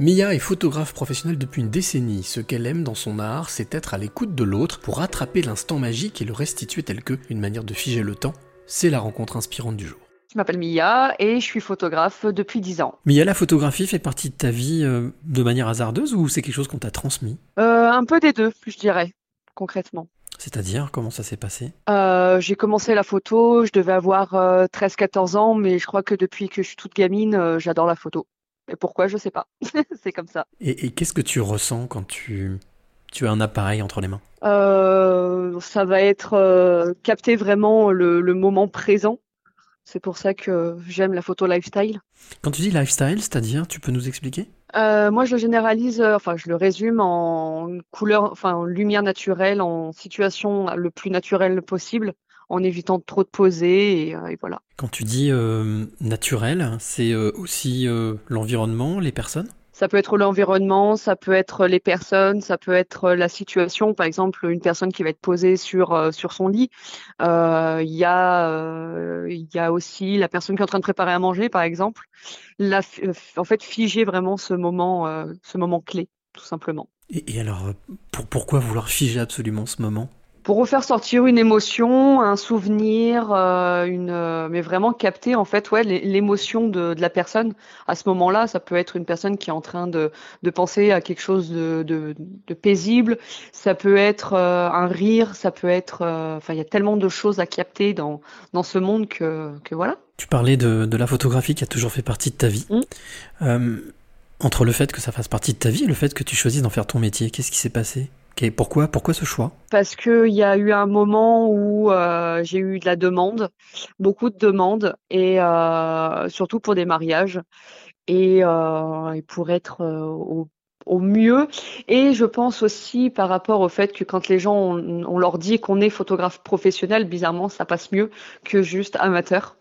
Mia est photographe professionnelle depuis une décennie. Ce qu'elle aime dans son art, c'est être à l'écoute de l'autre pour rattraper l'instant magique et le restituer tel que, une manière de figer le temps. C'est la rencontre inspirante du jour. Je m'appelle Mia et je suis photographe depuis 10 ans. Mia, la photographie fait partie de ta vie euh, de manière hasardeuse ou c'est quelque chose qu'on t'a transmis? Euh, Un peu des deux, je dirais, concrètement. C'est-à-dire, comment ça s'est passé? Euh, J'ai commencé la photo, je devais avoir 13-14 ans, mais je crois que depuis que je suis toute gamine, j'adore la photo. Et pourquoi, je sais pas. c'est comme ça. Et, qu'est-ce que tu ressens quand tu, tu as un appareil entre les mains? Euh, Ça va être euh, capter vraiment le, moment présent. C'est pour ça que j'aime la photo lifestyle. Quand tu dis lifestyle, c'est-à-dire, tu peux nous expliquer? Euh, Moi, je le généralise, enfin, je le résume en couleur, enfin, en lumière naturelle, en situation le plus naturelle possible en évitant trop de poser euh, et, voilà. Quand tu dis euh, naturel, c'est euh, aussi l'environnement, les personnes? Ça peut être l'environnement, ça peut être les personnes, ça peut être la situation. Par exemple, une personne qui va être posée sur sur son lit. Il y y a aussi la personne qui est en train de préparer à manger, par exemple. La, en fait, figer vraiment ce moment ce moment clé, tout simplement. Et, et alors, pour, pourquoi vouloir figer absolument ce moment? Pour refaire sortir une émotion, un souvenir, euh, une, euh, mais vraiment capter en fait ouais l'émotion de, de, la personne à ce moment-là. Ça peut être une personne qui est en train de, de penser à quelque chose de, de, de paisible. Ça peut être euh, un rire. Ça peut être, enfin il y a tellement de choses à capter dans dans ce monde que que voilà. Tu parlais de, la photographie qui a toujours fait partie de ta vie. Mmh. entre le fait que ça fasse partie de ta vie et le fait que tu choisisses d'en faire ton métier, qu'est-ce qui s'est passé? Pourquoi, pourquoi ce choix? Parce qu'il y a eu un moment où euh, j'ai eu de la demande, beaucoup de demandes, et euh, surtout pour des mariages, et, euh, pour être au, mieux. Et je pense aussi par rapport au fait que quand les gens, on, leur dit qu'on est photographe professionnel, bizarrement, ça passe mieux que juste amateur.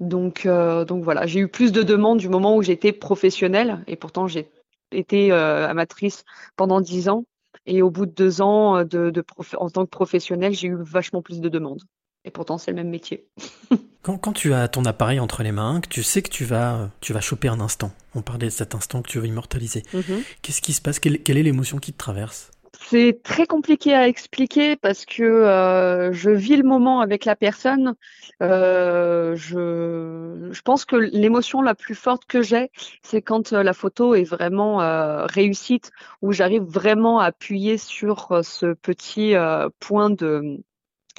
Donc, donc voilà, j'ai eu plus de demandes du moment où j'étais professionnelle, et pourtant j'ai été amatrice pendant dix ans. Et au bout de deux ans euh, de, en tant que professionnel, j'ai eu vachement plus de demandes. Et pourtant, c'est le même métier. quand, tu as ton appareil entre les mains, que tu sais que tu vas, tu vas choper un instant, on parlait de cet instant que tu veux immortaliser, mhm. qu'est-ce qui se passe? Quelle, est l'émotion qui te traverse? C'est très compliqué à expliquer parce que euh, je vis le moment avec la personne. Euh, je, je, pense que l'émotion la plus forte que j'ai, c'est quand euh, la photo est vraiment réussite, où j'arrive vraiment à appuyer sur ce petit point de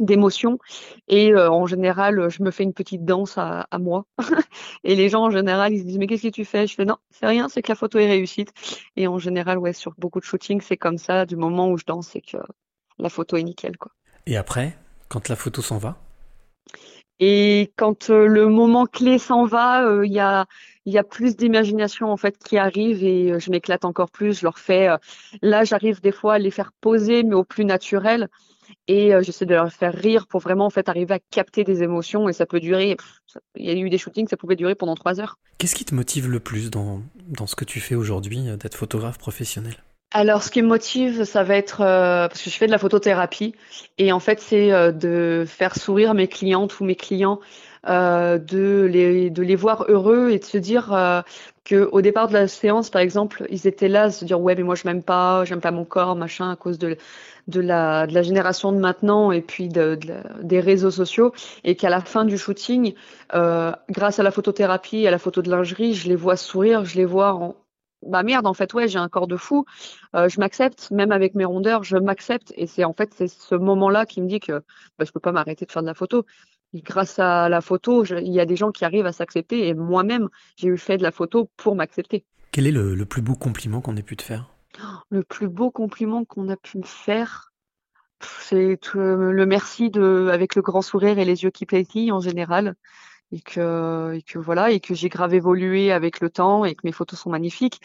d'émotion et euh, en général je me fais une petite danse à, moi. Et les gens en général ils se disent mais qu'est-ce que tu fais? Je fais non c'est rien c'est que la photo est réussite et en général ouais sur beaucoup de shootings c'est comme ça du moment où je danse c'est que la photo est nickel quoi. Et après quand la photo s'en va? Et quand euh, le moment clé s'en va, euh, il y, a, y a plus d'imagination en fait qui arrive et je m'éclate encore plus. Je leur fais, là j'arrive des fois à les faire poser mais au plus naturel et euh, j'essaie de leur faire rire pour vraiment en fait arriver à capter des émotions et ça peut durer. Il y a eu des shootings, ça pouvait durer pendant trois heures. Qu'est-ce qui te motive le plus dans, dans ce que tu fais aujourd'hui, euh, d'être photographe professionnel? Alors, ce qui me motive, ça va être euh, parce que je fais de la photothérapie et en fait, c'est de faire sourire mes clientes ou mes clients, de les de les voir heureux et de se dire que au départ de la séance, par exemple, ils étaient là à se dire ouais, mais moi je m'aime pas, j'aime pas mon corps, machin, à cause de la, génération de maintenant et puis de, des réseaux sociaux. Et qu'à la fin du shooting, euh, grâce à la photothérapie à la photo de lingerie, je les vois sourire, je les vois en bah merde en fait ouais j'ai un corps de fou, euh, je m'accepte même avec mes rondeurs, je m'accepte. Et c'est en fait c'est ce moment-là qui me dit que bah, je peux pas m'arrêter de faire de la photo. Grâce à la photo, il y a des gens qui arrivent à s'accepter et moi-même j'ai eu fait de la photo pour m'accepter. Quel est le plus beau compliment qu'on ait pu te faire? Le plus beau compliment qu'on a pu me faire, c'est le merci de, avec le grand sourire et les yeux qui pétillent en général et que, et que voilà et que j'ai grave évolué avec le temps et que mes photos sont magnifiques.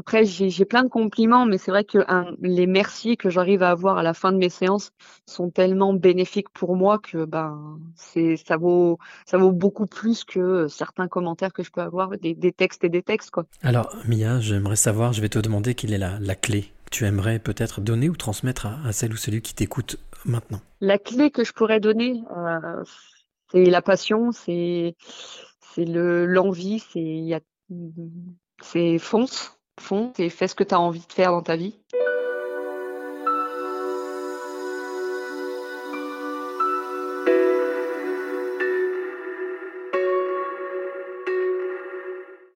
Après j'ai plein de compliments, mais c'est vrai que les merci que j'arrive à avoir à la fin de mes séances sont tellement bénéfiques pour moi que ben c'est ça vaut ça vaut beaucoup plus que certains commentaires que je peux avoir des, des textes et des textes quoi. Alors Mia, j'aimerais savoir, je vais te demander quelle est la, la clé que tu aimerais peut-être donner ou transmettre à, celle ou celui qui t'écoute maintenant. La clé que je pourrais donner. Euh, c'est la passion, c'est le l'envie, c'est il y a c'est fonce, fond et fais ce que tu as envie de faire dans ta vie.